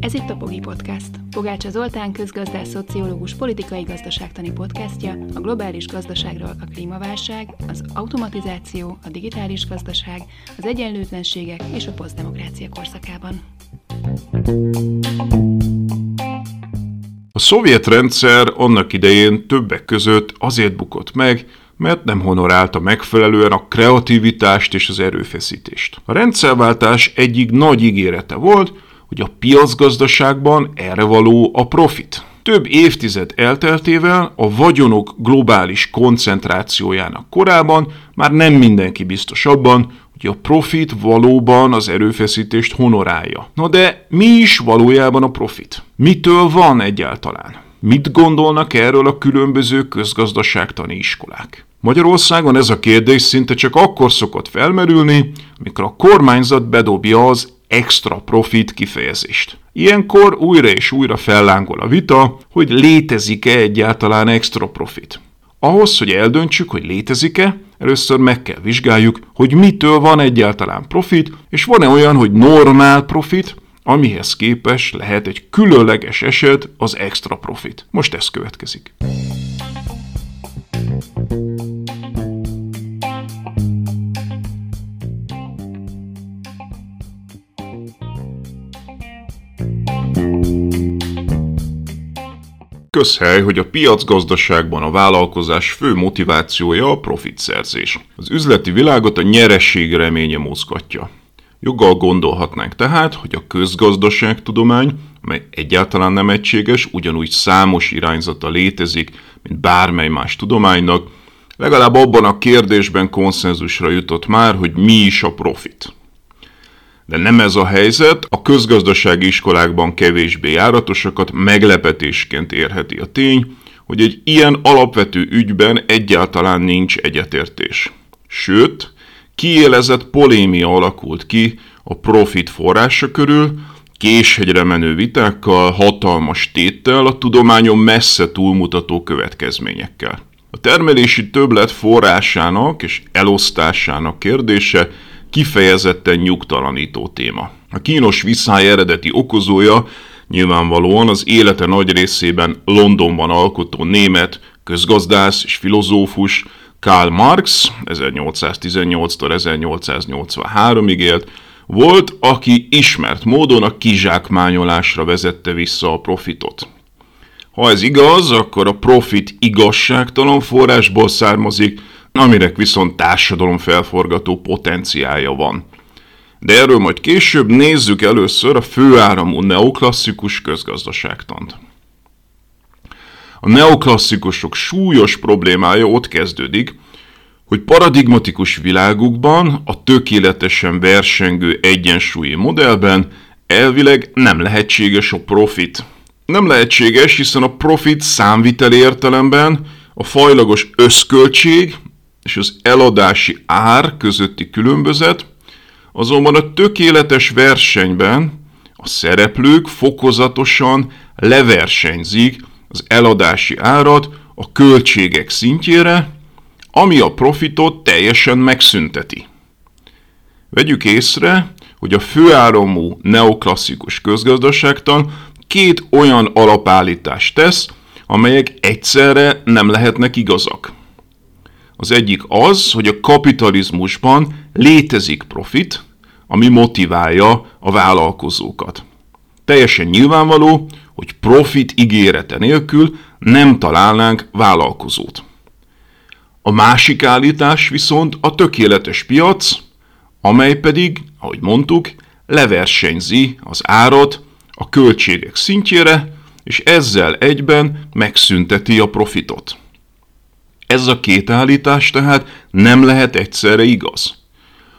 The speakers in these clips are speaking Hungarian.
Ez itt a Pogi Podcast. Pogácsa Zoltán közgazdás, szociológus, politikai gazdaságtani podcastja a globális gazdaságról a klímaválság, az automatizáció, a digitális gazdaság, az egyenlőtlenségek és a posztdemokrácia korszakában. A szovjet rendszer annak idején többek között azért bukott meg, mert nem honorálta megfelelően a kreativitást és az erőfeszítést. A rendszerváltás egyik nagy ígérete volt, hogy a piacgazdaságban erre való a profit. Több évtized elteltével a vagyonok globális koncentrációjának korában már nem mindenki biztos abban, hogy a profit valóban az erőfeszítést honorálja. Na de mi is valójában a profit? Mitől van egyáltalán? Mit gondolnak erről a különböző közgazdaságtani iskolák? Magyarországon ez a kérdés szinte csak akkor szokott felmerülni, amikor a kormányzat bedobja az extra profit kifejezést. Ilyenkor újra és újra fellángol a vita, hogy létezik-e egyáltalán extra profit. Ahhoz, hogy eldöntsük, hogy létezik-e, először meg kell vizsgáljuk, hogy mitől van egyáltalán profit, és van-e olyan, hogy normál profit, amihez képes lehet egy különleges eset az extra profit. Most ez következik. Közhely, hogy a piacgazdaságban a vállalkozás fő motivációja a profitszerzés. Az üzleti világot a nyeresség reménye mozgatja. Joggal gondolhatnánk tehát, hogy a közgazdaságtudomány, mely egyáltalán nem egységes, ugyanúgy számos irányzata létezik, mint bármely más tudománynak, legalább abban a kérdésben konszenzusra jutott már, hogy mi is a profit. De nem ez a helyzet, a közgazdasági iskolákban kevésbé járatosakat meglepetésként érheti a tény, hogy egy ilyen alapvető ügyben egyáltalán nincs egyetértés. Sőt, kiélezett polémia alakult ki a profit forrása körül, késhegyre menő vitákkal, hatalmas téttel, a tudományon messze túlmutató következményekkel. A termelési többlet forrásának és elosztásának kérdése kifejezetten nyugtalanító téma. A kínos visszáj eredeti okozója nyilvánvalóan az élete nagy részében Londonban alkotó német közgazdász és filozófus Karl Marx 1818-tól 1883-ig élt, volt, aki ismert módon a kizsákmányolásra vezette vissza a profitot. Ha ez igaz, akkor a profit igazságtalan forrásból származik, aminek viszont társadalom felforgató potenciája van. De erről majd később nézzük először a főáramú neoklasszikus közgazdaságtant. A neoklasszikusok súlyos problémája ott kezdődik, hogy paradigmatikus világukban, a tökéletesen versengő egyensúlyi modellben elvileg nem lehetséges a profit. Nem lehetséges, hiszen a profit számviteli értelemben a fajlagos összköltség és az eladási ár közötti különbözet, azonban a tökéletes versenyben a szereplők fokozatosan leversenyzik az eladási árat a költségek szintjére, ami a profitot teljesen megszünteti. Vegyük észre, hogy a főáramú neoklasszikus közgazdaságtan két olyan alapállítást tesz, amelyek egyszerre nem lehetnek igazak. Az egyik az, hogy a kapitalizmusban létezik profit, ami motiválja a vállalkozókat. Teljesen nyilvánvaló, hogy profit ígérete nélkül nem találnánk vállalkozót. A másik állítás viszont a tökéletes piac, amely pedig, ahogy mondtuk, leversenyzi az árat a költségek szintjére, és ezzel egyben megszünteti a profitot. Ez a két állítás tehát nem lehet egyszerre igaz.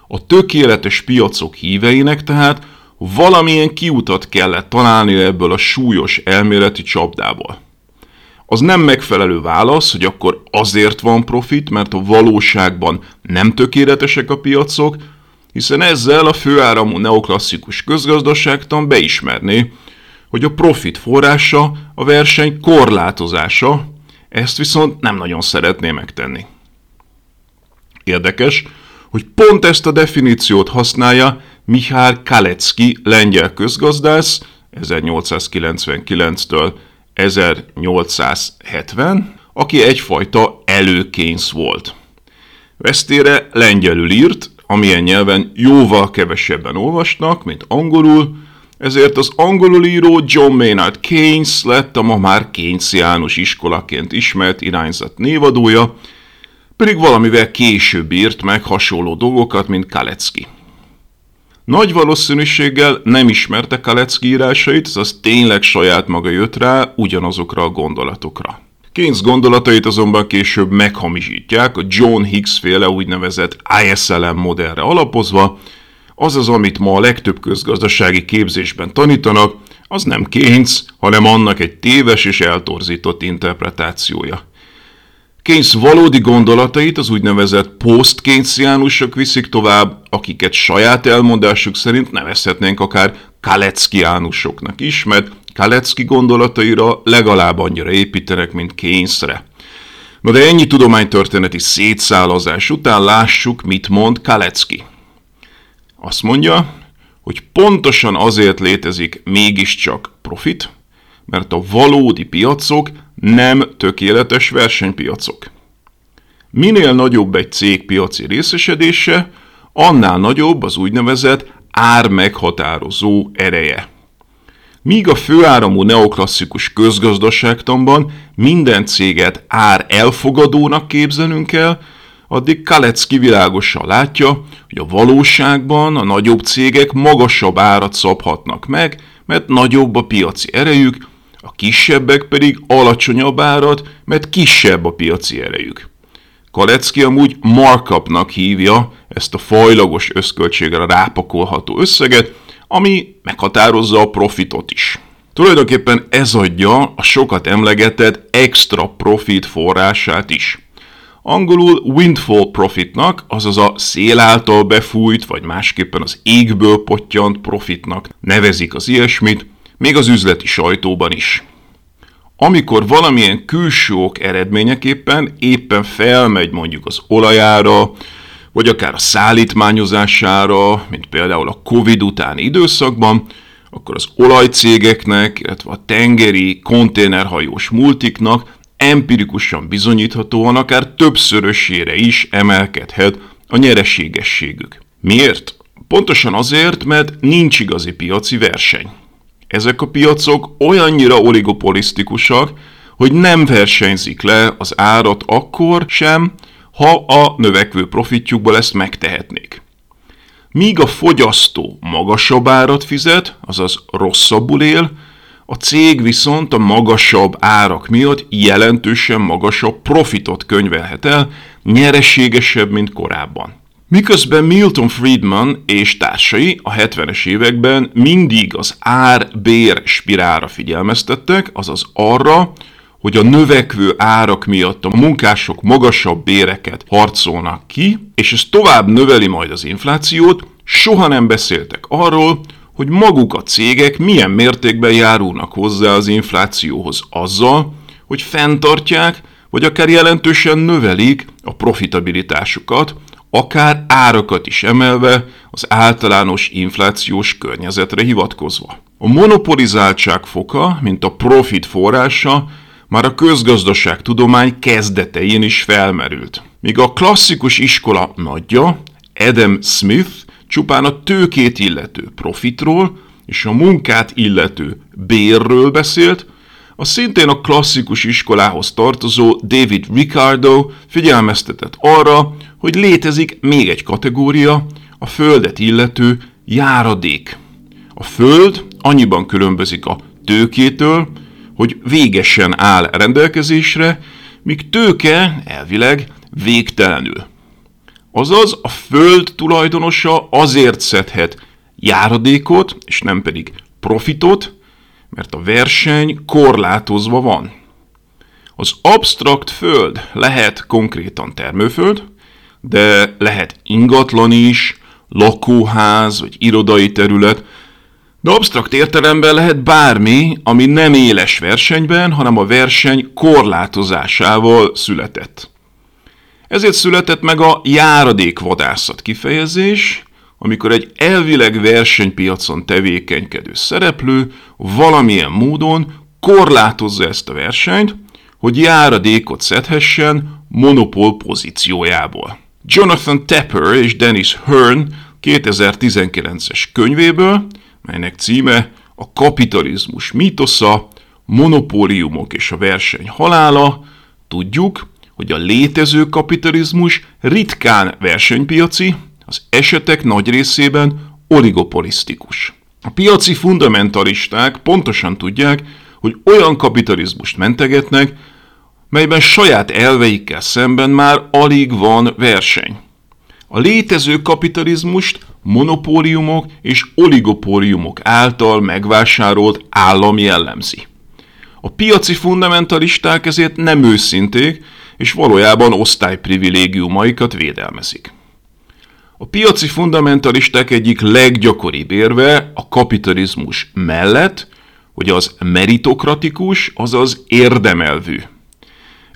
A tökéletes piacok híveinek tehát valamilyen kiutat kellett találni ebből a súlyos elméleti csapdából. Az nem megfelelő válasz, hogy akkor azért van profit, mert a valóságban nem tökéletesek a piacok, hiszen ezzel a főáramú neoklasszikus közgazdaságtan beismerné, hogy a profit forrása a verseny korlátozása, ezt viszont nem nagyon szeretné megtenni. Érdekes, hogy pont ezt a definíciót használja Mihály Kalecki lengyel közgazdász 1899-től 1870, aki egyfajta előkénysz volt. Vesztére lengyelül írt, amilyen nyelven jóval kevesebben olvasnak, mint angolul, ezért az angolul író John Maynard Keynes lett a ma már Keynesiánus iskolaként ismert irányzat névadója, pedig valamivel később írt meg hasonló dolgokat, mint Kalecki. Nagy valószínűséggel nem ismerte Kalecki írásait, az tényleg saját maga jött rá ugyanazokra a gondolatokra. Keynes gondolatait azonban később meghamisítják a John Hicks féle úgynevezett ISLM modellre alapozva, azaz amit ma a legtöbb közgazdasági képzésben tanítanak, az nem Keynes, hanem annak egy téves és eltorzított interpretációja. Keynes valódi gondolatait az úgynevezett post viszik tovább, akiket saját elmondásuk szerint nevezhetnénk akár kaleckiánusoknak is, mert Kalecki gondolataira legalább annyira építenek, mint Keynesre. Na de ennyi tudománytörténeti szétszálazás után lássuk, mit mond Kalecki. Azt mondja, hogy pontosan azért létezik mégiscsak profit, mert a valódi piacok nem tökéletes versenypiacok. Minél nagyobb egy cég piaci részesedése, annál nagyobb az úgynevezett ár meghatározó ereje. Míg a főáramú neoklasszikus közgazdaságtanban minden céget ár elfogadónak képzelünk el, addig Kalecki világosan látja, hogy a valóságban a nagyobb cégek magasabb árat szabhatnak meg, mert nagyobb a piaci erejük, a kisebbek pedig alacsonyabb árat, mert kisebb a piaci erejük. Kalecki amúgy markupnak hívja ezt a fajlagos összköltségre rápakolható összeget, ami meghatározza a profitot is. Tulajdonképpen ez adja a sokat emlegetett extra profit forrását is. Angolul windfall profitnak, azaz a szél által befújt, vagy másképpen az égből pottyant profitnak nevezik az ilyesmit, még az üzleti sajtóban is. Amikor valamilyen külső ok eredményeképpen éppen felmegy mondjuk az olajára, vagy akár a szállítmányozására, mint például a Covid utáni időszakban, akkor az olajcégeknek, illetve a tengeri konténerhajós multiknak empirikusan bizonyíthatóan akár többszörösére is emelkedhet a nyereségességük. Miért? Pontosan azért, mert nincs igazi piaci verseny. Ezek a piacok olyannyira oligopolisztikusak, hogy nem versenyzik le az árat akkor sem, ha a növekvő profitjukból ezt megtehetnék. Míg a fogyasztó magasabb árat fizet, azaz rosszabbul él, a cég viszont a magasabb árak miatt jelentősen magasabb profitot könyvelhet el, nyereségesebb, mint korábban. Miközben Milton Friedman és társai a 70-es években mindig az ár-bér spirálra figyelmeztettek, azaz arra, hogy a növekvő árak miatt a munkások magasabb béreket harcolnak ki, és ez tovább növeli majd az inflációt, soha nem beszéltek arról, hogy maguk a cégek milyen mértékben járulnak hozzá az inflációhoz azzal, hogy fenntartják, vagy akár jelentősen növelik a profitabilitásukat, akár árakat is emelve az általános inflációs környezetre hivatkozva. A monopolizáltság foka, mint a profit forrása, már a közgazdaság tudomány kezdetein is felmerült. Míg a klasszikus iskola nagyja, Adam Smith csupán a tőkét illető profitról és a munkát illető bérről beszélt, a szintén a klasszikus iskolához tartozó David Ricardo figyelmeztetett arra, hogy létezik még egy kategória, a földet illető járadék. A föld annyiban különbözik a tőkétől, hogy végesen áll rendelkezésre, míg tőke elvileg végtelenül. Azaz a föld tulajdonosa azért szedhet járadékot, és nem pedig profitot, mert a verseny korlátozva van. Az absztrakt föld lehet konkrétan termőföld, de lehet ingatlan is, lakóház vagy irodai terület, de absztrakt értelemben lehet bármi, ami nem éles versenyben, hanem a verseny korlátozásával született. Ezért született meg a járadékvadászat kifejezés, amikor egy elvileg versenypiacon tevékenykedő szereplő valamilyen módon korlátozza ezt a versenyt, hogy járadékot szedhessen monopól pozíciójából. Jonathan Tepper és Dennis Hearn 2019-es könyvéből, melynek címe a kapitalizmus mítosza, monopóliumok és a verseny halála, tudjuk, hogy a létező kapitalizmus ritkán versenypiaci, az esetek nagy részében oligopolisztikus. A piaci fundamentalisták pontosan tudják, hogy olyan kapitalizmust mentegetnek, melyben saját elveikkel szemben már alig van verseny. A létező kapitalizmust monopóliumok és oligopóliumok által megvásárolt állam jellemzi. A piaci fundamentalisták ezért nem őszinték, és valójában osztályprivilégiumaikat védelmezik. A piaci fundamentalisták egyik leggyakoribb érve a kapitalizmus mellett, hogy az meritokratikus, azaz érdemelvű.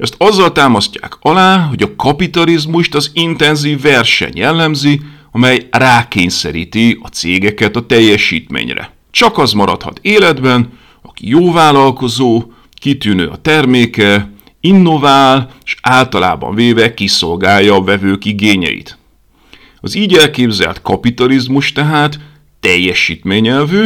Ezt azzal támasztják alá, hogy a kapitalizmust az intenzív verseny jellemzi, amely rákényszeríti a cégeket a teljesítményre. Csak az maradhat életben, aki jó vállalkozó, kitűnő a terméke, innovál, és általában véve kiszolgálja a vevők igényeit. Az így elképzelt kapitalizmus tehát teljesítményelvű,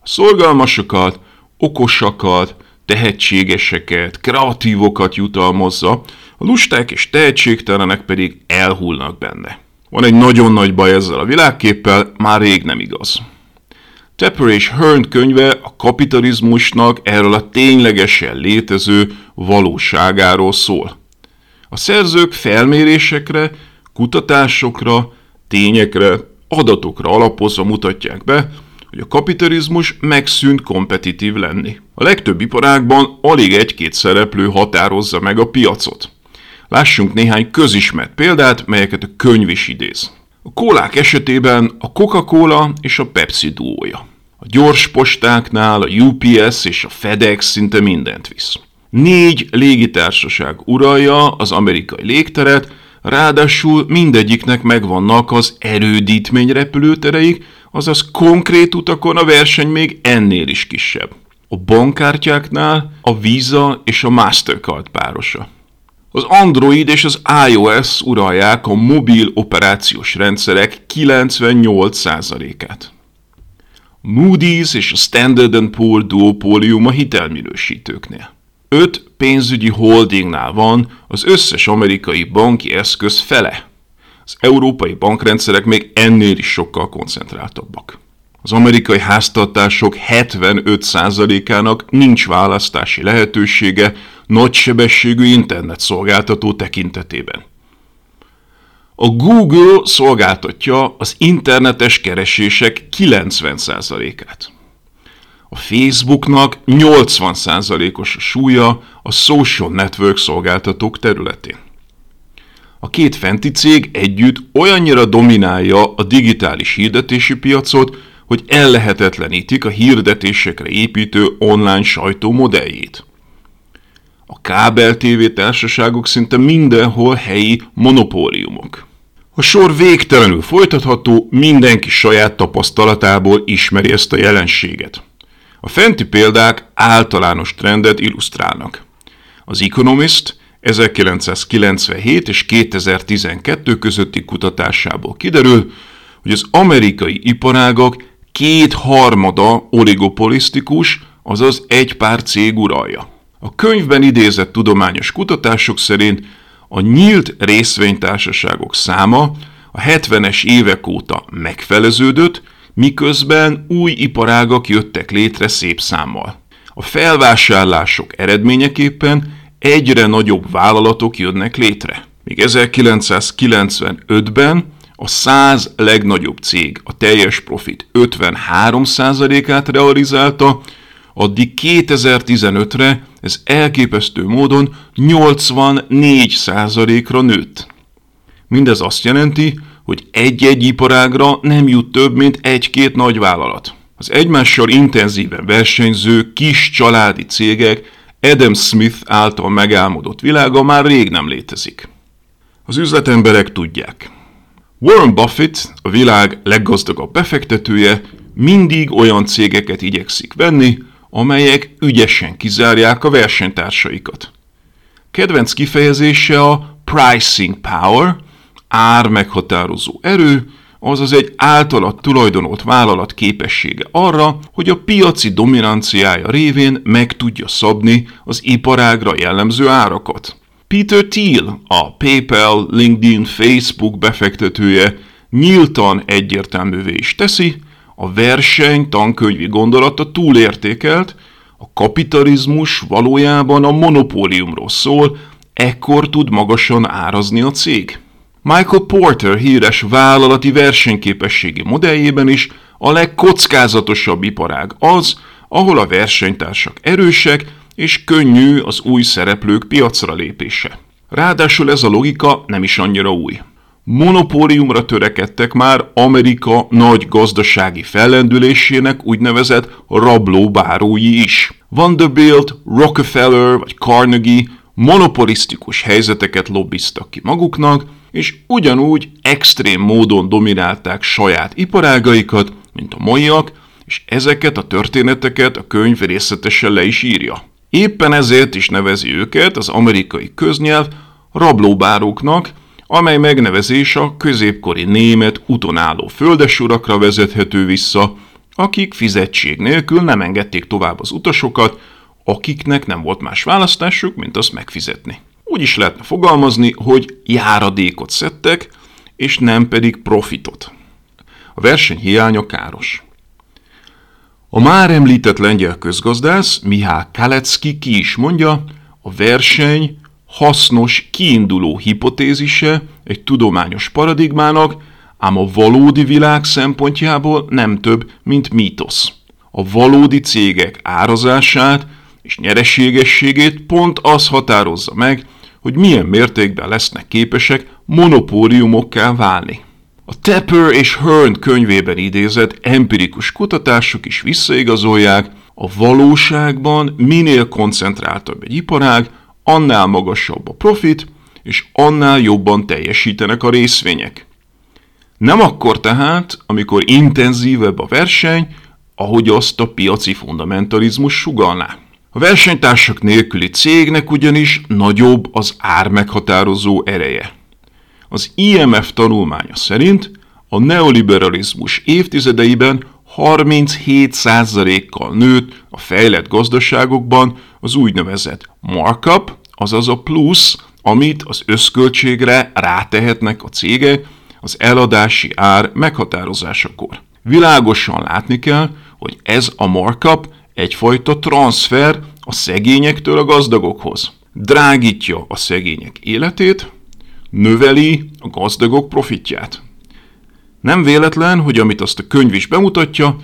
a szorgalmasokat, okosakat, tehetségeseket, kreatívokat jutalmazza, a lusták és tehetségtelenek pedig elhullnak benne. Van egy nagyon nagy baj ezzel a világképpel, már rég nem igaz. Tepper és Hearn könyve a kapitalizmusnak erről a ténylegesen létező valóságáról szól. A szerzők felmérésekre, kutatásokra, tényekre, adatokra alapozva mutatják be, hogy a kapitalizmus megszűnt kompetitív lenni. A legtöbb iparágban alig egy-két szereplő határozza meg a piacot. Lássunk néhány közismert példát, melyeket a könyv is idéz. A kólák esetében a Coca-Cola és a Pepsi duója. A gyors postáknál a UPS és a FedEx szinte mindent visz. Négy légitársaság uralja az amerikai légteret, ráadásul mindegyiknek megvannak az erődítmény repülőtereik, azaz konkrét utakon a verseny még ennél is kisebb. A bankkártyáknál a Visa és a Mastercard párosa. Az Android és az iOS uralják a mobil operációs rendszerek 98%-át. Moody's és a Standard Poor duopólium a hitelminősítőknél. Öt pénzügyi holdingnál van az összes amerikai banki eszköz fele. Az európai bankrendszerek még ennél is sokkal koncentráltabbak. Az amerikai háztartások 75%-ának nincs választási lehetősége nagysebességű internetszolgáltató tekintetében. A Google szolgáltatja az internetes keresések 90%-át. A Facebooknak 80%-os súlya a social network szolgáltatók területén. A két fenti cég együtt olyannyira dominálja a digitális hirdetési piacot, hogy ellehetetlenítik a hirdetésekre építő online sajtó modelljét. A kábel TV társaságok szinte mindenhol helyi monopóliumok. A sor végtelenül folytatható, mindenki saját tapasztalatából ismeri ezt a jelenséget. A fenti példák általános trendet illusztrálnak. Az Economist 1997 és 2012 közötti kutatásából kiderül, hogy az amerikai iparágak kétharmada oligopolisztikus, azaz egy pár cég uralja. A könyvben idézett tudományos kutatások szerint a nyílt részvénytársaságok száma a 70-es évek óta megfeleződött, miközben új iparágak jöttek létre szép számmal. A felvásárlások eredményeképpen egyre nagyobb vállalatok jönnek létre. Még 1995-ben a 100 legnagyobb cég a teljes profit 53%-át realizálta, addig 2015-re ez elképesztő módon 84%-ra nőtt. Mindez azt jelenti, hogy egy-egy iparágra nem jut több, mint egy-két nagy vállalat. Az egymással intenzíven versenyző kis családi cégek Adam Smith által megálmodott világa már rég nem létezik. Az üzletemberek tudják. Warren Buffett, a világ leggazdagabb befektetője, mindig olyan cégeket igyekszik venni, amelyek ügyesen kizárják a versenytársaikat. Kedvenc kifejezése a pricing power, ár meghatározó erő, azaz egy általa tulajdonolt vállalat képessége arra, hogy a piaci dominanciája révén meg tudja szabni az iparágra jellemző árakat. Peter Thiel, a PayPal, LinkedIn, Facebook befektetője nyíltan egyértelművé is teszi, a verseny tankönyvi gondolata túlértékelt, a kapitalizmus valójában a monopóliumról szól, ekkor tud magasan árazni a cég. Michael Porter híres vállalati versenyképességi modelljében is a legkockázatosabb iparág az, ahol a versenytársak erősek és könnyű az új szereplők piacra lépése. Ráadásul ez a logika nem is annyira új. Monopóliumra törekedtek már Amerika nagy gazdasági fellendülésének úgynevezett rablóbárói is. Vanderbilt, Rockefeller vagy Carnegie monopolisztikus helyzeteket lobbiztak ki maguknak, és ugyanúgy extrém módon dominálták saját iparágaikat, mint a maiak, és ezeket a történeteket a könyv részletesen le is írja. Éppen ezért is nevezi őket az amerikai köznyelv rablóbáróknak, amely megnevezés a középkori német utonálló földesurakra vezethető vissza, akik fizetség nélkül nem engedték tovább az utasokat, akiknek nem volt más választásuk, mint azt megfizetni. Úgy is lehetne fogalmazni, hogy járadékot szedtek, és nem pedig profitot. A verseny hiánya káros. A már említett lengyel közgazdász Mihály Kalecki ki is mondja, a verseny hasznos kiinduló hipotézise egy tudományos paradigmának, ám a valódi világ szempontjából nem több, mint mítosz. A valódi cégek árazását és nyereségességét pont az határozza meg, hogy milyen mértékben lesznek képesek monopóliumokká válni. A Tepper és Hearn könyvében idézett empirikus kutatások is visszaigazolják, a valóságban minél koncentráltabb egy iparág, annál magasabb a profit, és annál jobban teljesítenek a részvények. Nem akkor tehát, amikor intenzívebb a verseny, ahogy azt a piaci fundamentalizmus sugalná. A versenytársak nélküli cégnek ugyanis nagyobb az ár meghatározó ereje. Az IMF tanulmánya szerint a neoliberalizmus évtizedeiben 37%-kal nőtt a fejlett gazdaságokban az úgynevezett markup, azaz a plusz, amit az összköltségre rátehetnek a cégek az eladási ár meghatározásakor. Világosan látni kell, hogy ez a markup egyfajta transfer a szegényektől a gazdagokhoz. Drágítja a szegények életét, növeli a gazdagok profitját. Nem véletlen, hogy amit azt a könyv is bemutatja,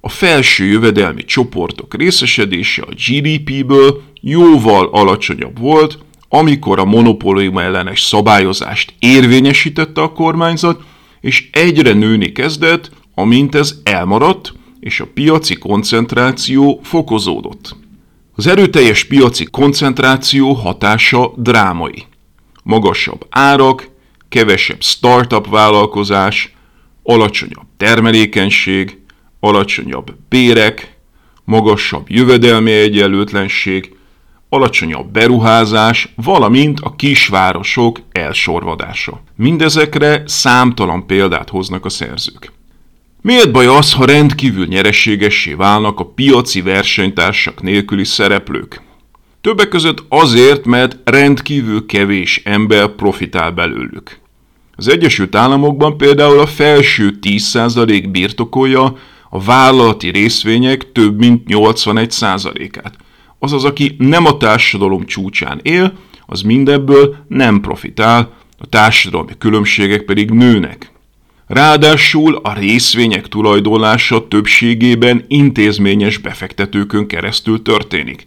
a felső jövedelmi csoportok részesedése a GDP-ből jóval alacsonyabb volt, amikor a monopólium ellenes szabályozást érvényesítette a kormányzat, és egyre nőni kezdett, amint ez elmaradt, és a piaci koncentráció fokozódott. Az erőteljes piaci koncentráció hatása drámai. Magasabb árak, kevesebb startup vállalkozás, alacsonyabb termelékenység, alacsonyabb bérek, magasabb jövedelmi egyenlőtlenség, alacsonyabb beruházás, valamint a kisvárosok elsorvadása. Mindezekre számtalan példát hoznak a szerzők. Miért baj az, ha rendkívül nyereségessé válnak a piaci versenytársak nélküli szereplők? Többek között azért, mert rendkívül kevés ember profitál belőlük. Az Egyesült Államokban például a felső 10% birtokolja a vállalati részvények több mint 81%-át. Azaz, aki nem a társadalom csúcsán él, az mindebből nem profitál, a társadalmi különbségek pedig nőnek. Ráadásul a részvények tulajdonlása többségében intézményes befektetőkön keresztül történik.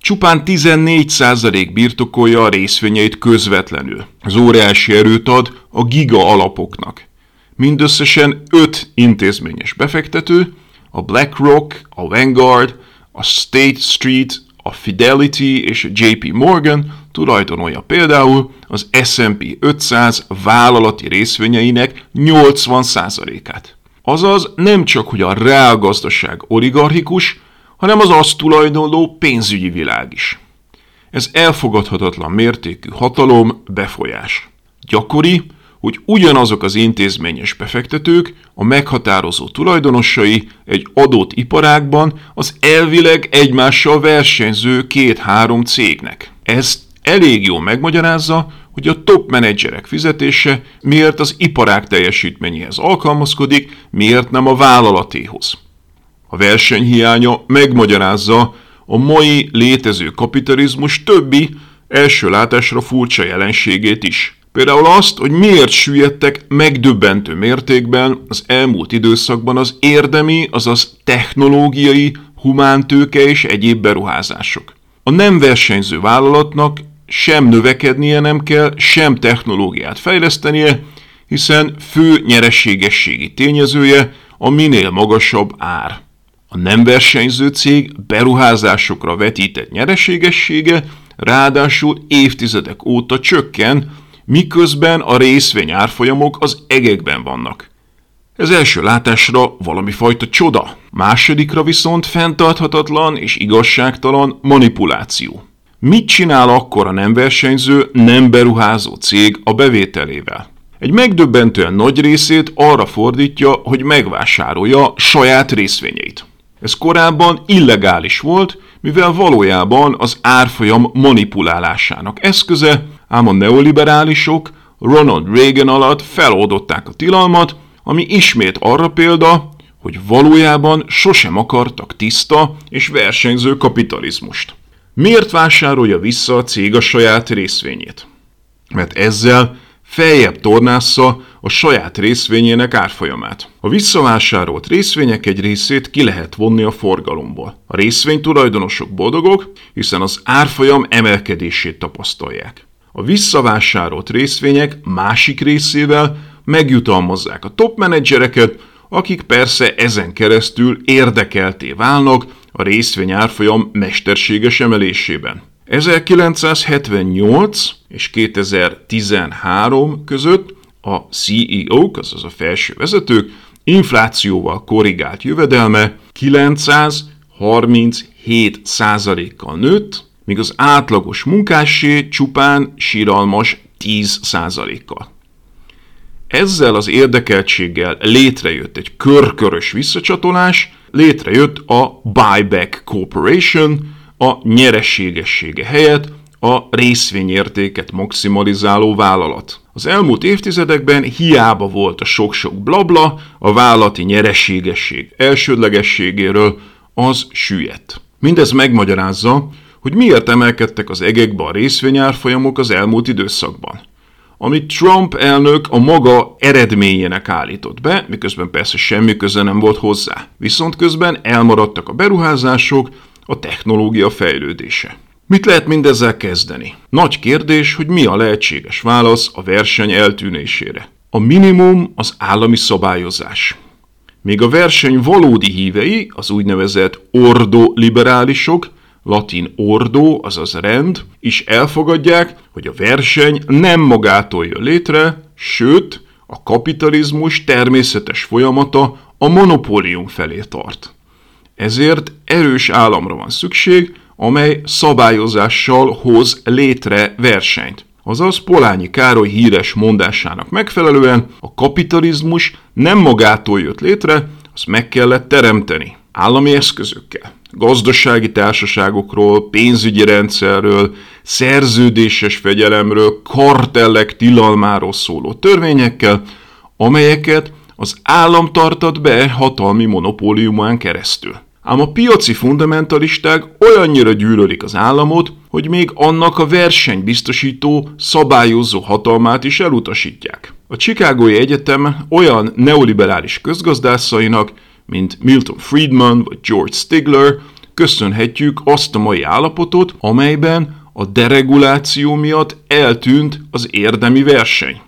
Csupán 14% birtokolja a részvényeit közvetlenül. Az óriási erőt ad a giga alapoknak. Mindösszesen 5 intézményes befektető, a BlackRock, a Vanguard, a State Street, a Fidelity és a JP Morgan tulajdonolja például az S&P 500 vállalati részvényeinek 80%-át. Azaz nem csak, hogy a reálgazdaság oligarchikus, hanem az azt tulajdonló pénzügyi világ is. Ez elfogadhatatlan mértékű hatalom, befolyás. Gyakori, hogy ugyanazok az intézményes befektetők, a meghatározó tulajdonosai egy adott iparágban az elvileg egymással versenyző két-három cégnek. Ez elég jól megmagyarázza, hogy a top menedzserek fizetése miért az iparág teljesítményéhez alkalmazkodik, miért nem a vállalatéhoz. A versenyhiánya megmagyarázza a mai létező kapitalizmus többi első látásra furcsa jelenségét is. Például azt, hogy miért süllyedtek megdöbbentő mértékben az elmúlt időszakban az érdemi, azaz technológiai, humántőke és egyéb beruházások. A nem versenyző vállalatnak sem növekednie nem kell, sem technológiát fejlesztenie, hiszen fő nyereségességi tényezője a minél magasabb ár. A nem versenyző cég beruházásokra vetített nyereségessége ráadásul évtizedek óta csökken, miközben a részvény árfolyamok az egekben vannak. Ez első látásra valami fajta csoda, másodikra viszont fenntarthatatlan és igazságtalan manipuláció. Mit csinál akkor a nem versenyző, nem beruházó cég a bevételével? Egy megdöbbentően nagy részét arra fordítja, hogy megvásárolja saját részvényeit. Ez korábban illegális volt, mivel valójában az árfolyam manipulálásának eszköze, ám a neoliberálisok Ronald Reagan alatt feloldották a tilalmat, ami ismét arra példa, hogy valójában sosem akartak tiszta és versenyző kapitalizmust. Miért vásárolja vissza a cég a saját részvényét? Mert ezzel feljebb tornásza a saját részvényének árfolyamát. A visszavásárolt részvények egy részét ki lehet vonni a forgalomból. A részvény tulajdonosok boldogok, hiszen az árfolyam emelkedését tapasztalják. A visszavásárolt részvények másik részével megjutalmazzák a top menedzsereket, akik persze ezen keresztül érdekelté válnak a részvény árfolyam mesterséges emelésében. 1978 és 2013 között a CEO-k, azaz a felső vezetők inflációval korrigált jövedelme 937 kal nőtt, míg az átlagos munkássé csupán síralmas 10 kal Ezzel az érdekeltséggel létrejött egy körkörös visszacsatolás, létrejött a Buyback Corporation, a nyerességessége helyett a részvényértéket maximalizáló vállalat. Az elmúlt évtizedekben hiába volt a sok-sok blabla a vállalati nyerességesség elsődlegességéről, az süllyedt. Mindez megmagyarázza, hogy miért emelkedtek az egekbe a részvényárfolyamok az elmúlt időszakban. Amit Trump elnök a maga eredményének állított be, miközben persze semmi köze nem volt hozzá. Viszont közben elmaradtak a beruházások, a technológia fejlődése. Mit lehet mindezzel kezdeni? Nagy kérdés, hogy mi a lehetséges válasz a verseny eltűnésére. A minimum az állami szabályozás. Még a verseny valódi hívei, az úgynevezett ordo-liberálisok, latin ordo, azaz rend, is elfogadják, hogy a verseny nem magától jön létre, sőt, a kapitalizmus természetes folyamata a monopólium felé tart. Ezért erős államra van szükség, amely szabályozással hoz létre versenyt. Azaz Polányi Károly híres mondásának megfelelően a kapitalizmus nem magától jött létre, azt meg kellett teremteni állami eszközökkel. Gazdasági társaságokról, pénzügyi rendszerről, szerződéses fegyelemről, kartellek tilalmáról szóló törvényekkel, amelyeket az állam tartat be hatalmi monopóliumán keresztül. Ám a piaci fundamentalisták olyannyira gyűlölik az államot, hogy még annak a versenybiztosító, szabályozó hatalmát is elutasítják. A Chicagói Egyetem olyan neoliberális közgazdászainak, mint Milton Friedman vagy George Stigler, köszönhetjük azt a mai állapotot, amelyben a dereguláció miatt eltűnt az érdemi verseny.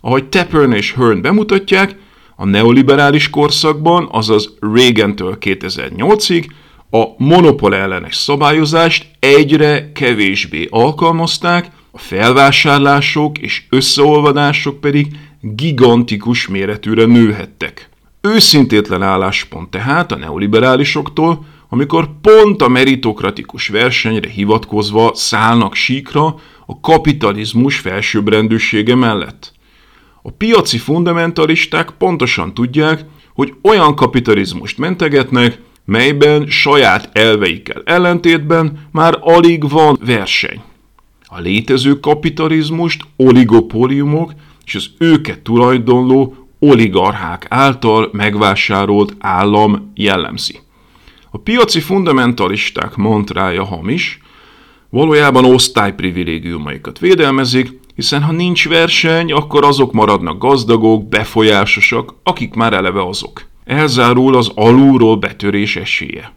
Ahogy Tappern és Hearn bemutatják, a neoliberális korszakban, azaz Reagan-től 2008-ig A monopól ellenes szabályozást egyre kevésbé alkalmazták, a felvásárlások és összeolvadások pedig gigantikus méretűre nőhettek. Őszintétlen álláspont tehát a neoliberálisoktól, amikor pont a meritokratikus versenyre hivatkozva szállnak síkra a kapitalizmus felsőbbrendűsége mellett. A piaci fundamentalisták pontosan tudják, hogy olyan kapitalizmust mentegetnek, melyben saját elveikkel ellentétben már alig van verseny. A létező kapitalizmust oligopóliumok és az őket tulajdonló oligarchák által megvásárolt állam jellemzi. A piaci fundamentalisták mantrája hamis, valójában osztályprivilégiumaikat védelmezik, hiszen ha nincs verseny, akkor azok maradnak gazdagok, befolyásosak, akik már eleve azok. Elzárul az alulról betörés esélye.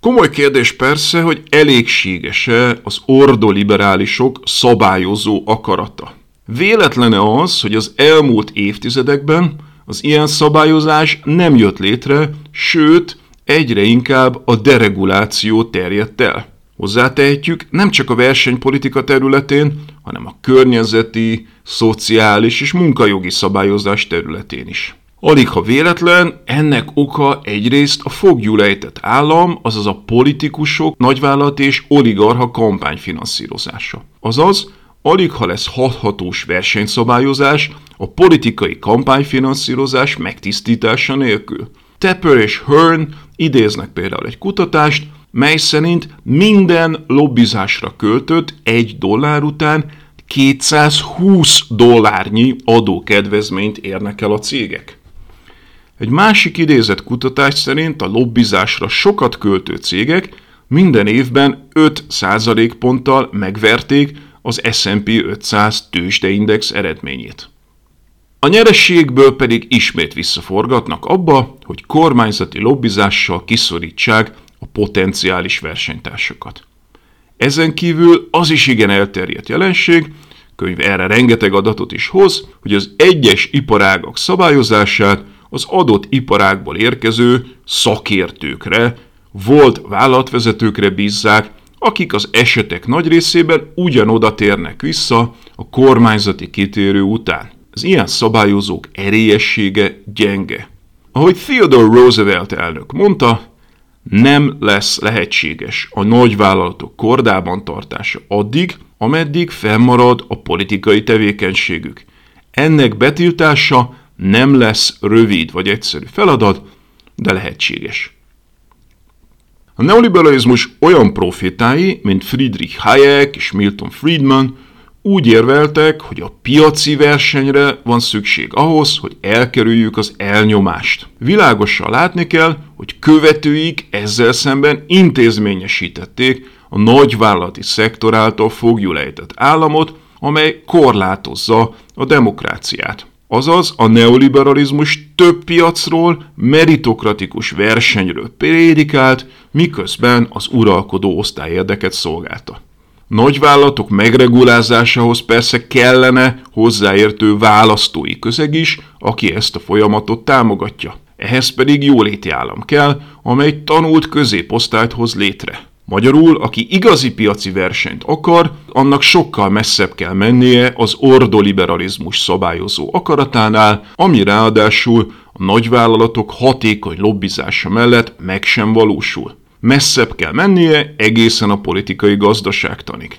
Komoly kérdés persze, hogy elégséges-e az ordoliberálisok szabályozó akarata. Véletlene az, hogy az elmúlt évtizedekben az ilyen szabályozás nem jött létre, sőt, egyre inkább a dereguláció terjedt el. Hozzátehetjük nem csak a versenypolitika területén, hanem a környezeti, szociális és munkajogi szabályozás területén is. Alig ha véletlen, ennek oka egyrészt a fogjulejtett állam, azaz a politikusok, nagyvállalat és oligarha kampányfinanszírozása. Azaz, alig ha lesz hathatós versenyszabályozás a politikai kampányfinanszírozás megtisztítása nélkül. Tepper és Hearn idéznek például egy kutatást, mely szerint minden lobbizásra költött egy dollár után 220 dollárnyi adókedvezményt érnek el a cégek. Egy másik idézett kutatás szerint a lobbizásra sokat költő cégek minden évben 5 ponttal megverték az S&P 500 tőzsdeindex eredményét. A nyerességből pedig ismét visszaforgatnak abba, hogy kormányzati lobbizással kiszorítsák a potenciális versenytársakat. Ezen kívül az is igen elterjedt jelenség, könyv erre rengeteg adatot is hoz, hogy az egyes iparágak szabályozását az adott iparágból érkező szakértőkre, volt vállalatvezetőkre bízzák, akik az esetek nagy részében ugyanoda térnek vissza a kormányzati kitérő után. Az ilyen szabályozók erélyessége gyenge. Ahogy Theodore Roosevelt elnök mondta, nem lesz lehetséges a nagyvállalatok kordában tartása addig, ameddig fennmarad a politikai tevékenységük. Ennek betiltása nem lesz rövid vagy egyszerű feladat, de lehetséges. A neoliberalizmus olyan profétái, mint Friedrich Hayek és Milton Friedman úgy érveltek, hogy a piaci versenyre van szükség ahhoz, hogy elkerüljük az elnyomást. Világosan látni kell, hogy követőik ezzel szemben intézményesítették a nagyvállalati szektor által fogjulejtett államot, amely korlátozza a demokráciát. Azaz a neoliberalizmus több piacról, meritokratikus versenyről prédikált, miközben az uralkodó osztály érdeket szolgálta. Nagyvállalatok megregulázásához persze kellene hozzáértő választói közeg is, aki ezt a folyamatot támogatja. Ehhez pedig jóléti állam kell, amely tanult középosztályt hoz létre. Magyarul, aki igazi piaci versenyt akar, annak sokkal messzebb kell mennie az ordoliberalizmus szabályozó akaratánál, ami ráadásul a nagyvállalatok hatékony lobbizása mellett meg sem valósul messzebb kell mennie egészen a politikai gazdaságtanig.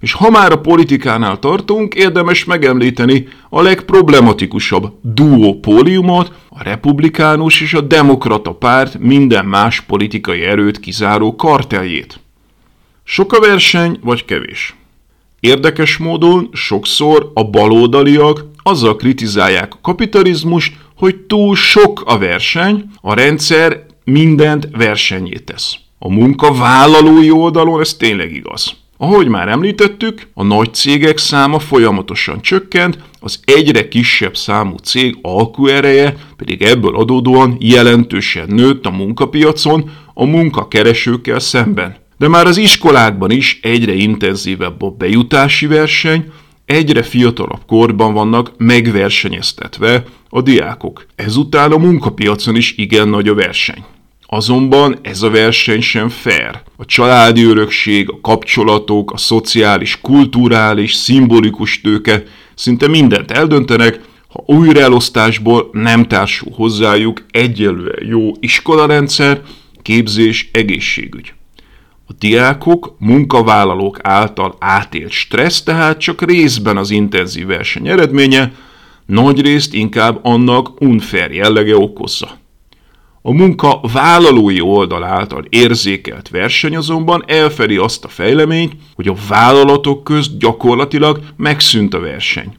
És ha már a politikánál tartunk, érdemes megemlíteni a legproblematikusabb duopóliumot, a republikánus és a demokrata párt minden más politikai erőt kizáró karteljét. Sok a verseny, vagy kevés? Érdekes módon sokszor a baloldaliak azzal kritizálják a kapitalizmust, hogy túl sok a verseny, a rendszer mindent versenyé tesz. A munkavállalói oldalon ez tényleg igaz. Ahogy már említettük, a nagy cégek száma folyamatosan csökkent, az egyre kisebb számú cég alkuereje pedig ebből adódóan jelentősen nőtt a munkapiacon a munkakeresőkkel szemben. De már az iskolákban is egyre intenzívebb a bejutási verseny, egyre fiatalabb korban vannak megversenyeztetve a diákok. Ezután a munkapiacon is igen nagy a verseny. Azonban ez a verseny sem fair. A családi örökség, a kapcsolatok, a szociális, kulturális, szimbolikus tőke szinte mindent eldöntenek, ha újraelosztásból nem társul hozzájuk egyelően jó iskolarendszer, képzés, egészségügy. A diákok, munkavállalók által átélt stressz tehát csak részben az intenzív verseny eredménye, nagy részt inkább annak unfair jellege okozza. A munka vállalói oldal által érzékelt verseny azonban elfedi azt a fejleményt, hogy a vállalatok közt gyakorlatilag megszűnt a verseny.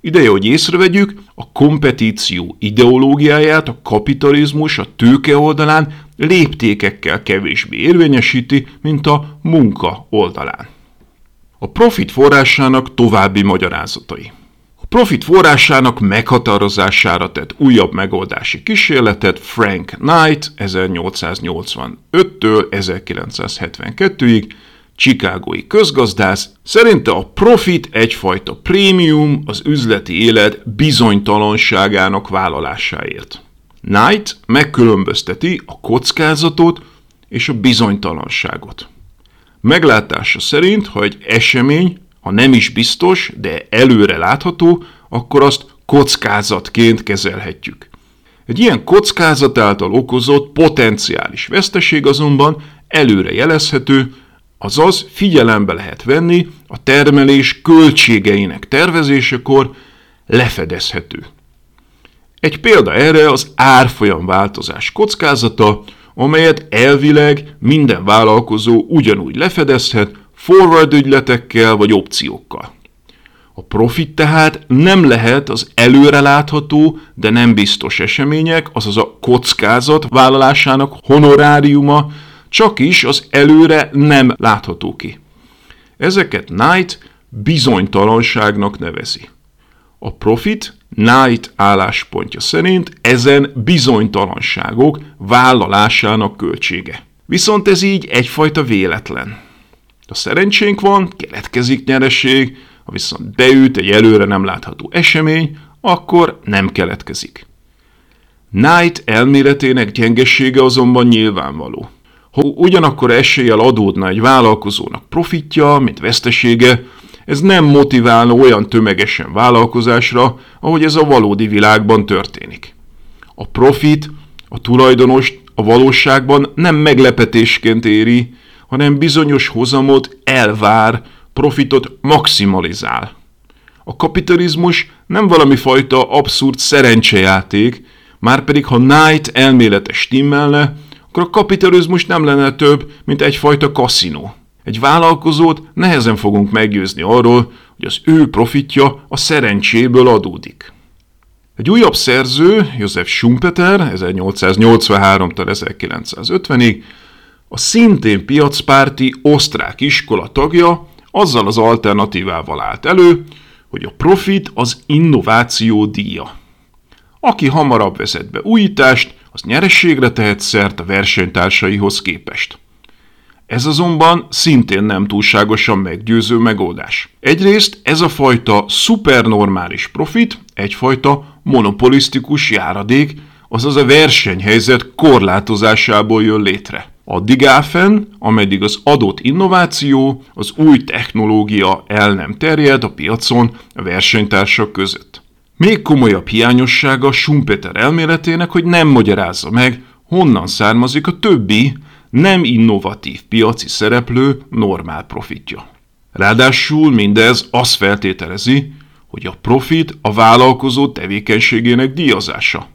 Ideje, hogy észrevegyük, a kompetíció ideológiáját a kapitalizmus a tőke oldalán léptékekkel kevésbé érvényesíti, mint a munka oldalán. A profit forrásának további magyarázatai. A profit forrásának meghatározására tett újabb megoldási kísérletet Frank Knight 1885-től 1972-ig Chicagói közgazdász, szerinte a profit egyfajta prémium az üzleti élet bizonytalanságának vállalásáért. Knight megkülönbözteti a kockázatot és a bizonytalanságot. Meglátása szerint, ha egy esemény, ha nem is biztos, de előre látható, akkor azt kockázatként kezelhetjük. Egy ilyen kockázat által okozott potenciális veszteség azonban előre jelezhető, Azaz figyelembe lehet venni a termelés költségeinek tervezésekor lefedezhető. Egy példa erre az árfolyam változás kockázata, amelyet elvileg minden vállalkozó ugyanúgy lefedezhet forward ügyletekkel vagy opciókkal. A profit tehát nem lehet az előrelátható, de nem biztos események, azaz a kockázat vállalásának honoráriuma, csak is az előre nem látható ki. Ezeket Knight bizonytalanságnak nevezi. A profit Knight álláspontja szerint ezen bizonytalanságok vállalásának költsége. Viszont ez így egyfajta véletlen. Ha szerencsénk van, keletkezik nyereség, ha viszont beüt egy előre nem látható esemény, akkor nem keletkezik. Knight elméletének gyengessége azonban nyilvánvaló. Ha ugyanakkor eséllyel adódna egy vállalkozónak profitja, mint vesztesége, ez nem motiválna olyan tömegesen vállalkozásra, ahogy ez a valódi világban történik. A profit a tulajdonost a valóságban nem meglepetésként éri, hanem bizonyos hozamot elvár, profitot maximalizál. A kapitalizmus nem valami fajta abszurd szerencsejáték, már pedig ha Knight elmélete stimmelne, akkor a kapitalizmus nem lenne több, mint egyfajta kaszinó. Egy vállalkozót nehezen fogunk meggyőzni arról, hogy az ő profitja a szerencséből adódik. Egy újabb szerző, József Schumpeter, 1883-tól 1950-ig, a szintén piacpárti osztrák iskola tagja azzal az alternatívával állt elő, hogy a profit az innováció díja. Aki hamarabb vezet be újítást, az nyerességre tehet szert a versenytársaihoz képest. Ez azonban szintén nem túlságosan meggyőző megoldás. Egyrészt ez a fajta szupernormális profit egyfajta monopolisztikus járadék, azaz a versenyhelyzet korlátozásából jön létre. Addig áll fenn, ameddig az adott innováció, az új technológia el nem terjed a piacon a versenytársak között. Még komolyabb hiányossága Schumpeter elméletének, hogy nem magyarázza meg, honnan származik a többi, nem innovatív piaci szereplő normál profitja. Ráadásul mindez azt feltételezi, hogy a profit a vállalkozó tevékenységének díjazása.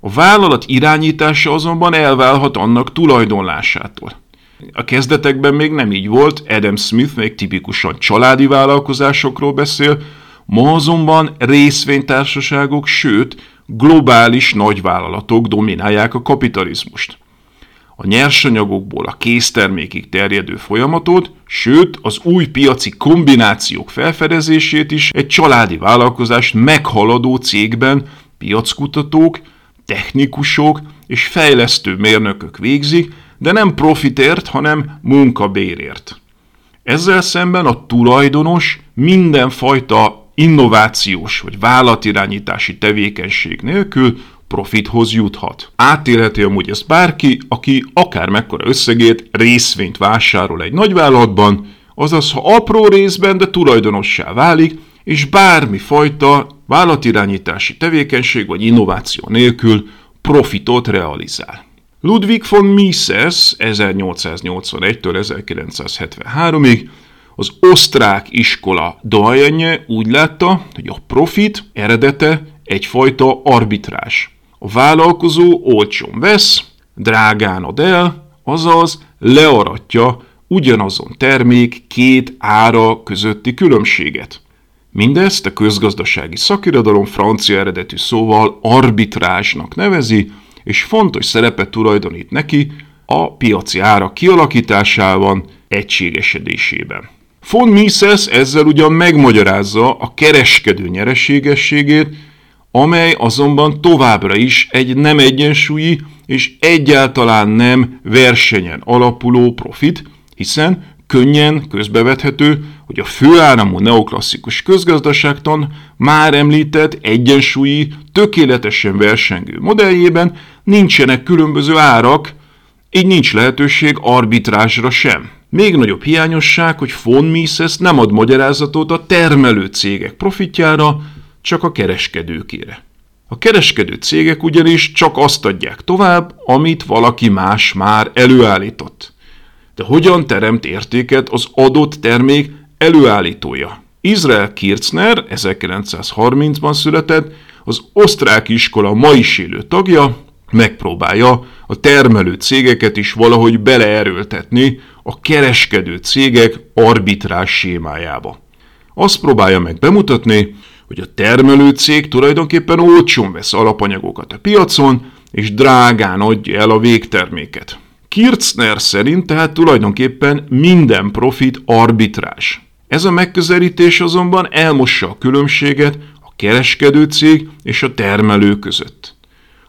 A vállalat irányítása azonban elválhat annak tulajdonlásától. A kezdetekben még nem így volt, Adam Smith még tipikusan családi vállalkozásokról beszél, Ma azonban részvénytársaságok, sőt, globális nagyvállalatok dominálják a kapitalizmust. A nyersanyagokból a késztermékig terjedő folyamatot, sőt az új piaci kombinációk felfedezését is egy családi vállalkozást meghaladó cégben piackutatók, technikusok és fejlesztő mérnökök végzik, de nem profitért, hanem munkabérért. Ezzel szemben a tulajdonos mindenfajta innovációs vagy vállalatirányítási tevékenység nélkül profithoz juthat. Átélheti amúgy ezt bárki, aki akár mekkora összegét részvényt vásárol egy nagyvállalatban, azaz ha apró részben, de tulajdonossá válik, és bármi fajta vállalatirányítási tevékenység vagy innováció nélkül profitot realizál. Ludwig von Mises 1881-től 1973-ig az osztrák iskola dojenje úgy látta, hogy a profit eredete egyfajta arbitrás. A vállalkozó olcsón vesz, drágán ad el, azaz learatja ugyanazon termék két ára közötti különbséget. Mindezt a közgazdasági szakirodalom francia eredetű szóval arbitrásnak nevezi, és fontos szerepet tulajdonít neki a piaci ára kialakításában, egységesedésében. Von Mises ezzel ugyan megmagyarázza a kereskedő nyereségességét, amely azonban továbbra is egy nem egyensúlyi és egyáltalán nem versenyen alapuló profit, hiszen könnyen közbevethető, hogy a főáramú neoklasszikus közgazdaságtan már említett egyensúlyi, tökéletesen versengő modelljében nincsenek különböző árak, így nincs lehetőség arbitrásra sem. Még nagyobb hiányosság, hogy von Mises nem ad magyarázatot a termelő cégek profitjára, csak a kereskedőkére. A kereskedő cégek ugyanis csak azt adják tovább, amit valaki más már előállított. De hogyan teremt értéket az adott termék előállítója? Izrael Kirchner 1930-ban született, az osztrák iskola ma is élő tagja, megpróbálja a termelő cégeket is valahogy beleerőltetni a kereskedő cégek arbitrás sémájába. Azt próbálja meg bemutatni, hogy a termelő cég tulajdonképpen olcsón vesz alapanyagokat a piacon, és drágán adja el a végterméket. Kirchner szerint tehát tulajdonképpen minden profit arbitrás. Ez a megközelítés azonban elmossa a különbséget a kereskedő cég és a termelő között.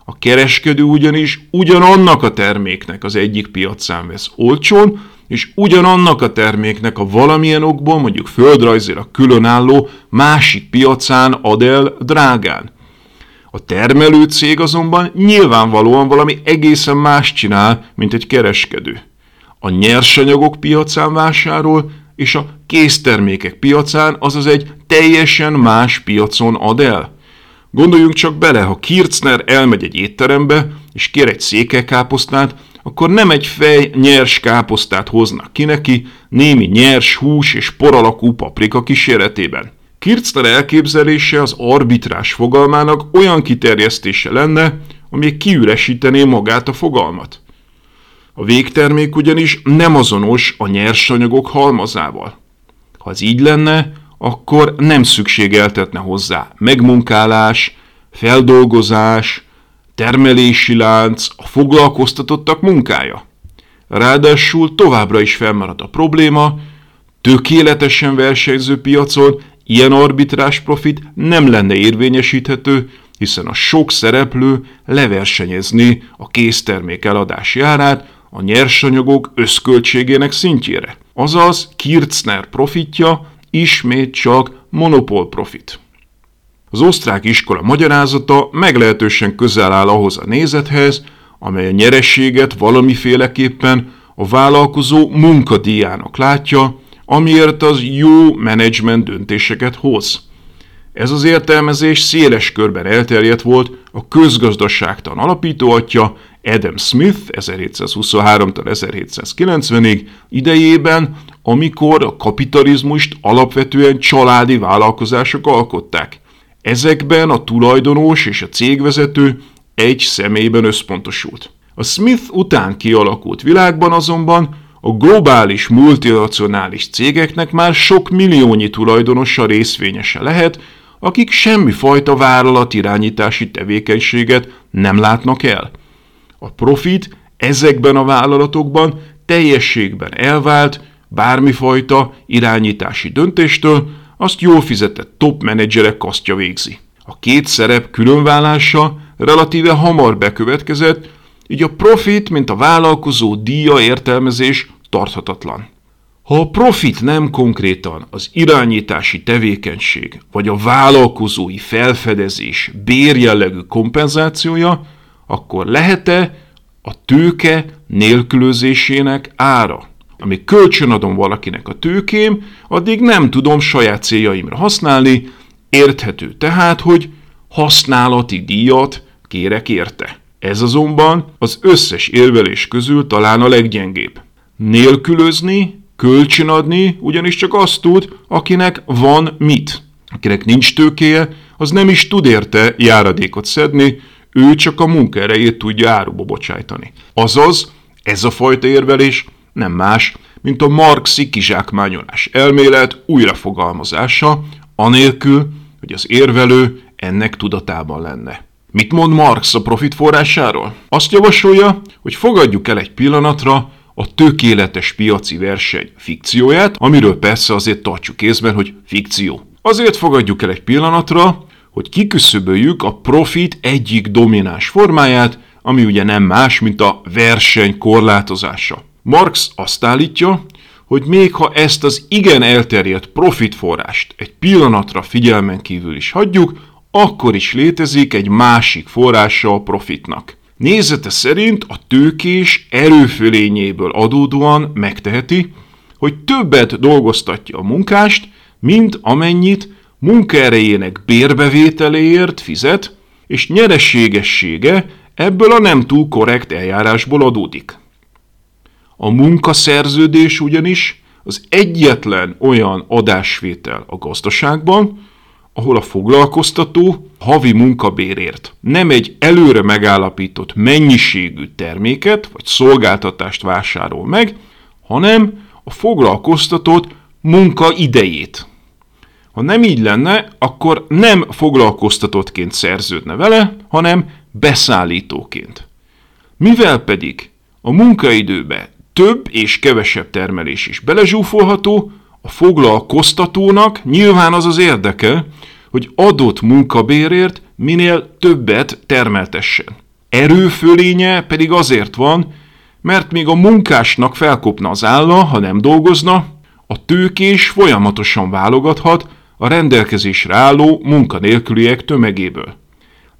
A kereskedő ugyanis ugyanannak a terméknek az egyik piacán vesz olcsón, és ugyanannak a terméknek a valamilyen okból, mondjuk földrajzilag különálló másik piacán ad el drágán. A termelő cég azonban nyilvánvalóan valami egészen más csinál, mint egy kereskedő. A nyersanyagok piacán vásárol, és a késztermékek piacán, azaz egy teljesen más piacon ad el. Gondoljunk csak bele, ha Kirchner elmegy egy étterembe, és kér egy székekáposztát, akkor nem egy fej nyers káposztát hoznak ki neki, némi nyers hús és poralakú paprika kíséretében. Kirchner elképzelése az arbitrás fogalmának olyan kiterjesztése lenne, ami kiüresítené magát a fogalmat. A végtermék ugyanis nem azonos a nyersanyagok halmazával. Ha ez így lenne, akkor nem szükségeltetne hozzá megmunkálás, feldolgozás, termelési lánc, a foglalkoztatottak munkája. Ráadásul továbbra is felmarad a probléma, tökéletesen versenyző piacon ilyen arbitrás profit nem lenne érvényesíthető, hiszen a sok szereplő leversenyezni a késztermék eladási árát a nyersanyagok összköltségének szintjére. Azaz Kirchner profitja ismét csak monopól profit. Az osztrák iskola magyarázata meglehetősen közel áll ahhoz a nézethez, amely a nyerességet valamiféleképpen a vállalkozó munkadíjának látja, amiért az jó menedzsment döntéseket hoz. Ez az értelmezés széles körben elterjedt volt a közgazdaságtan alapítóatja Adam Smith 1723-1790-ig idejében, amikor a kapitalizmust alapvetően családi vállalkozások alkották. Ezekben a tulajdonos és a cégvezető egy személyben összpontosult. A Smith után kialakult világban azonban a globális multinacionális cégeknek már sok milliónyi tulajdonosa részvényese lehet, akik semmifajta vállalatirányítási tevékenységet nem látnak el. A profit ezekben a vállalatokban teljességben elvált bármifajta irányítási döntéstől, azt jól fizetett top menedzserek kasztja végzi. A két szerep különválása relatíve hamar bekövetkezett, így a profit, mint a vállalkozó díja értelmezés tarthatatlan. Ha a profit nem konkrétan az irányítási tevékenység vagy a vállalkozói felfedezés bérjellegű kompenzációja, akkor lehet-e a tőke nélkülözésének ára? Amíg kölcsönadom valakinek a tőkém, addig nem tudom saját céljaimra használni, érthető tehát, hogy használati díjat kérek érte. Ez azonban az összes érvelés közül talán a leggyengébb. Nélkülözni, kölcsönadni ugyanis csak azt tud, akinek van mit. Akinek nincs tőkéje, az nem is tud érte járadékot szedni, ő csak a munkaerejét tudja áruba bocsájtani. Azaz, ez a fajta érvelés nem más, mint a marxi kizsákmányolás elmélet újrafogalmazása, anélkül, hogy az érvelő ennek tudatában lenne. Mit mond Marx a profit forrásáról? Azt javasolja, hogy fogadjuk el egy pillanatra a tökéletes piaci verseny fikcióját, amiről persze azért tartsuk észben, hogy fikció. Azért fogadjuk el egy pillanatra, hogy kiküszöböljük a profit egyik domináns formáját, ami ugye nem más, mint a verseny korlátozása. Marx azt állítja, hogy még ha ezt az igen elterjedt profitforrást egy pillanatra figyelmen kívül is hagyjuk, akkor is létezik egy másik forrása a profitnak. Nézete szerint a tőkés erőfölényéből adódóan megteheti, hogy többet dolgoztatja a munkást, mint amennyit munkaerejének bérbevételéért fizet, és nyereségessége ebből a nem túl korrekt eljárásból adódik. A munkaszerződés ugyanis az egyetlen olyan adásvétel a gazdaságban, ahol a foglalkoztató havi munkabérért nem egy előre megállapított mennyiségű terméket vagy szolgáltatást vásárol meg, hanem a foglalkoztatott munka idejét. Ha nem így lenne, akkor nem foglalkoztatottként szerződne vele, hanem beszállítóként. Mivel pedig a munkaidőbe több és kevesebb termelés is belezsúfolható, a foglalkoztatónak nyilván az az érdeke, hogy adott munkabérért minél többet termeltessen. Erőfölénye pedig azért van, mert még a munkásnak felkopna az álla, ha nem dolgozna, a tőkés folyamatosan válogathat a rendelkezésre álló munkanélküliek tömegéből.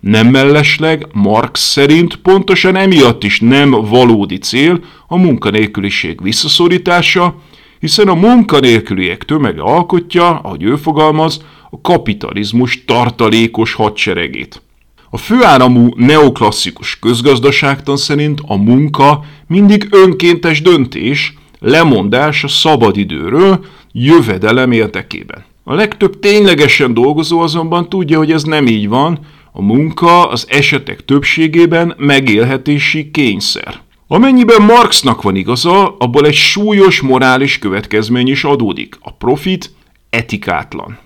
Nem mellesleg Marx szerint pontosan emiatt is nem valódi cél a munkanélküliség visszaszorítása, hiszen a munkanélküliek tömege alkotja, ahogy ő fogalmaz, a kapitalizmus tartalékos hadseregét. A főáramú neoklasszikus közgazdaságtan szerint a munka mindig önkéntes döntés, lemondás a szabadidőről, jövedelem érdekében. A legtöbb ténylegesen dolgozó azonban tudja, hogy ez nem így van, a munka az esetek többségében megélhetési kényszer. Amennyiben Marxnak van igaza, abból egy súlyos morális következmény is adódik. A profit etikátlan.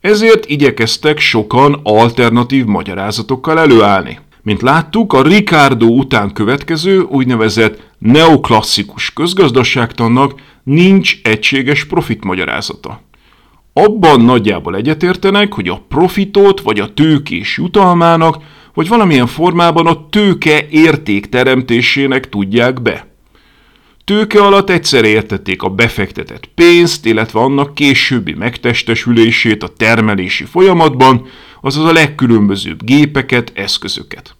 Ezért igyekeztek sokan alternatív magyarázatokkal előállni. Mint láttuk, a Ricardo után következő úgynevezett neoklasszikus közgazdaságtannak nincs egységes profit magyarázata. Abban nagyjából egyetértenek, hogy a profitot vagy a tőkés jutalmának, vagy valamilyen formában a tőke értékteremtésének tudják be. Tőke alatt egyszer értették a befektetett pénzt, illetve annak későbbi megtestesülését a termelési folyamatban, azaz a legkülönbözőbb gépeket, eszközöket.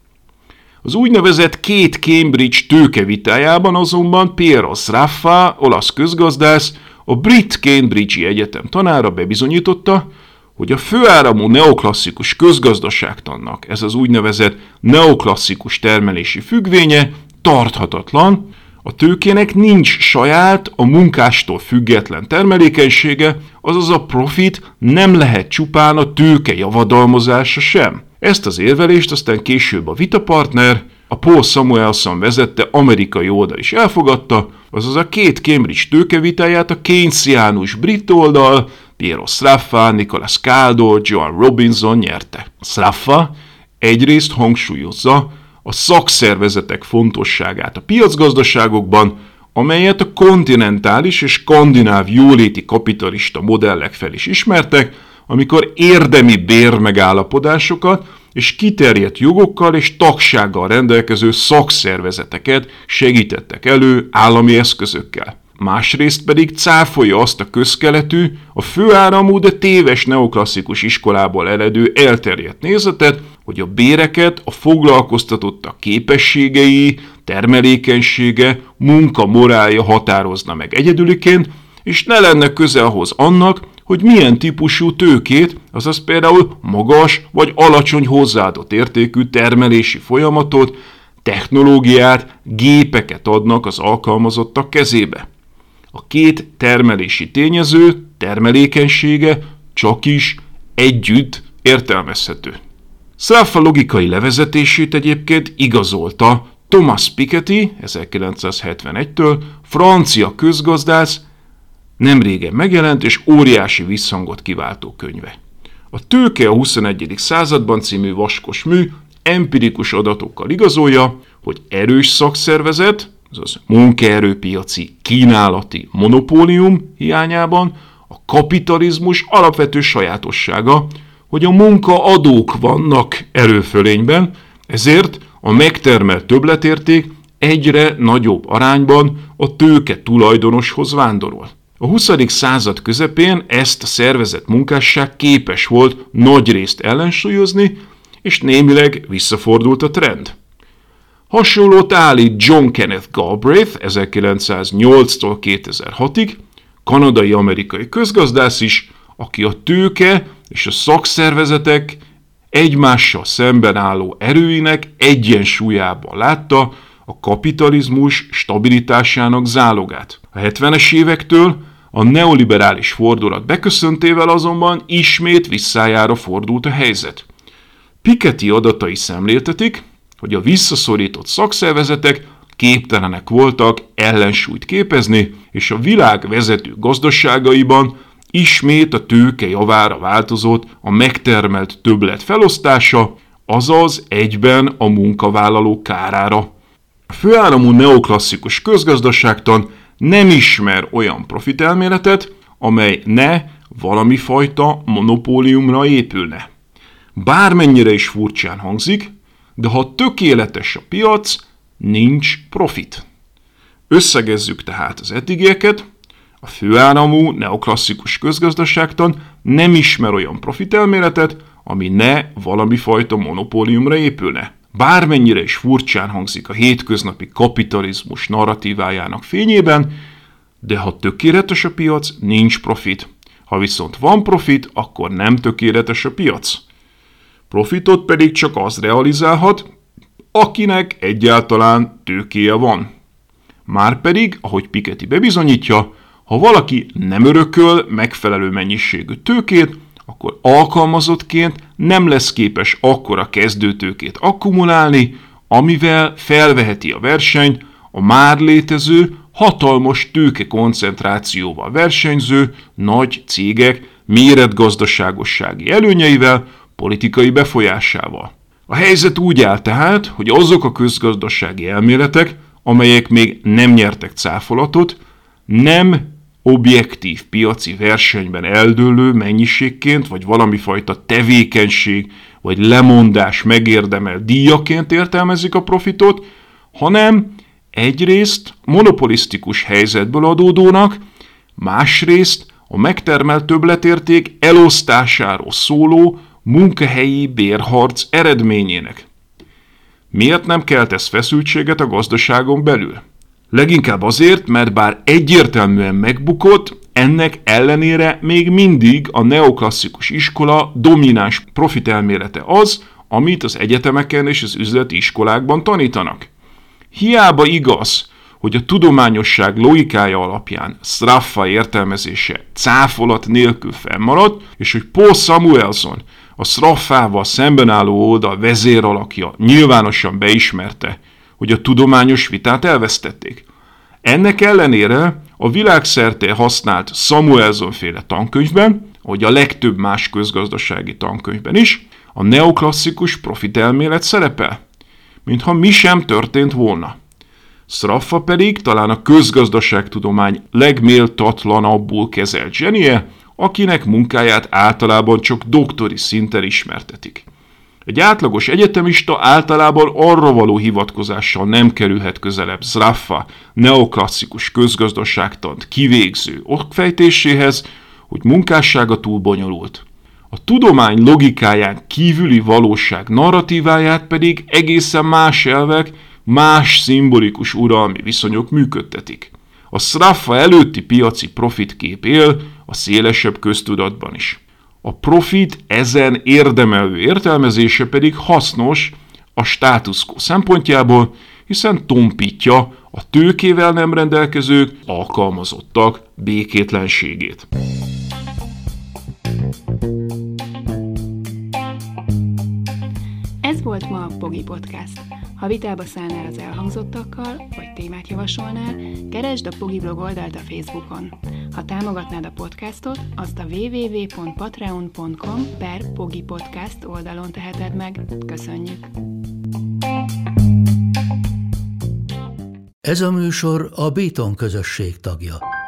Az úgynevezett két Cambridge tőkevitájában azonban Piero Sraffa, olasz közgazdász, a Brit Cambridge Egyetem tanára bebizonyította, hogy a főáramú neoklasszikus közgazdaságtannak ez az úgynevezett neoklasszikus termelési függvénye tarthatatlan, a tőkének nincs saját, a munkástól független termelékenysége, azaz a profit nem lehet csupán a tőke javadalmazása sem. Ezt az érvelést aztán később a vitapartner, a Paul Samuelson vezette amerikai oldal is elfogadta, azaz a két Cambridge tőkevitáját a Keynesiánus brit oldal, Piero Sraffa, Nicholas Caldo, John Robinson nyerte. Sraffa egyrészt hangsúlyozza, a szakszervezetek fontosságát a piacgazdaságokban, amelyet a kontinentális és skandináv jóléti kapitalista modellek fel is ismertek, amikor érdemi bérmegállapodásokat és kiterjedt jogokkal és tagsággal rendelkező szakszervezeteket segítettek elő állami eszközökkel. másrészt pedig cáfolja azt a közkeletű, a főáramú, de téves neoklasszikus iskolából eredő elterjedt nézetet, hogy a béreket a foglalkoztatottak képességei, termelékenysége, munka morálja határozna meg egyedüliként, és ne lenne köze ahhoz annak, hogy milyen típusú tőkét, azaz például magas vagy alacsony hozzáadott értékű termelési folyamatot, technológiát, gépeket adnak az alkalmazottak kezébe. A két termelési tényező termelékenysége csak is együtt értelmezhető. Szráfa logikai levezetését egyébként igazolta Thomas Piketty 1971-től, francia közgazdász, nem régen megjelent és óriási visszhangot kiváltó könyve. A Tőke a 21. században című vaskos mű empirikus adatokkal igazolja, hogy erős szakszervezet, azaz munkaerőpiaci kínálati monopólium hiányában a kapitalizmus alapvető sajátossága, hogy a munkaadók vannak erőfölényben, ezért a megtermelt többletérték egyre nagyobb arányban a tőke tulajdonoshoz vándorol. A 20. század közepén ezt a szervezet munkásság képes volt nagy részt ellensúlyozni, és némileg visszafordult a trend. Hasonlót állít John Kenneth Galbraith 1908-tól 2006-ig, kanadai-amerikai közgazdász is, aki a tőke és a szakszervezetek egymással szemben álló erőinek egyensúlyában látta a kapitalizmus stabilitásának zálogát. A 70-es évektől a neoliberális fordulat beköszöntével azonban ismét visszájára fordult a helyzet. Piketty adatai szemléltetik, hogy a visszaszorított szakszervezetek képtelenek voltak ellensúlyt képezni, és a világ vezető gazdaságaiban ismét a tőke javára változott a megtermelt többlet felosztása, azaz egyben a munkavállalók kárára. A főáramú neoklasszikus közgazdaságtan nem ismer olyan profitelméletet, amely ne valami fajta monopóliumra épülne. Bármennyire is furcsán hangzik, de ha tökéletes a piac, nincs profit. Összegezzük tehát az eddigieket, a főáramú neoklasszikus közgazdaságtan nem ismer olyan profitelméletet, ami ne valami fajta monopóliumra épülne. Bármennyire is furcsán hangzik a hétköznapi kapitalizmus narratívájának fényében, de ha tökéletes a piac, nincs profit. Ha viszont van profit, akkor nem tökéletes a piac. Profitot pedig csak az realizálhat, akinek egyáltalán tőkéje van. Márpedig, ahogy Piketty bebizonyítja, ha valaki nem örököl megfelelő mennyiségű tőkét, akkor alkalmazottként nem lesz képes akkora kezdőtőkét akkumulálni, amivel felveheti a versenyt a már létező, hatalmas tőke koncentrációval versenyző nagy cégek méretgazdaságossági előnyeivel, politikai befolyásával. A helyzet úgy áll tehát, hogy azok a közgazdasági elméletek, amelyek még nem nyertek cáfolatot, nem objektív piaci versenyben eldőlő mennyiségként, vagy valami fajta tevékenység, vagy lemondás megérdemel díjaként értelmezik a profitot, hanem egyrészt monopolisztikus helyzetből adódónak, másrészt a megtermelt többletérték elosztásáról szóló munkahelyi bérharc eredményének. Miért nem kelt ez feszültséget a gazdaságon belül? Leginkább azért, mert bár egyértelműen megbukott, ennek ellenére még mindig a neoklasszikus iskola domináns profitelmélete az, amit az egyetemeken és az üzleti iskolákban tanítanak. Hiába igaz, hogy a tudományosság logikája alapján Straffa értelmezése cáfolat nélkül fennmaradt, és hogy Paul Samuelson, a Straffával szemben álló oldal vezéralakja nyilvánosan beismerte, hogy a tudományos vitát elvesztették. Ennek ellenére a világszerte használt Samuelson féle tankönyvben, hogy a legtöbb más közgazdasági tankönyvben is, a neoklasszikus profitelmélet szerepel, mintha mi sem történt volna. Straffa pedig talán a közgazdaságtudomány legméltatlanabbul kezelt zsenie, akinek munkáját általában csak doktori szinten ismertetik. Egy átlagos egyetemista általában arra való hivatkozással nem kerülhet közelebb Zraffa neoklasszikus közgazdaságtant kivégző okfejtéséhez, hogy munkássága túl bonyolult. A tudomány logikáján kívüli valóság narratíváját pedig egészen más elvek, más szimbolikus uralmi viszonyok működtetik. A Sraffa előtti piaci profitkép él a szélesebb köztudatban is. A profit ezen érdemelő értelmezése pedig hasznos a status quo szempontjából, hiszen tompítja a tőkével nem rendelkezők, alkalmazottak békétlenségét. Volt ma a Pogi Podcast. Ha vitába szállnál az elhangzottakkal, vagy témát javasolnál, keresd a Pogi blog oldalt a Facebookon. Ha támogatnád a podcastot, azt a www.patreon.com per Pogi Podcast oldalon teheted meg. Köszönjük! Ez a műsor a Béton közösség tagja.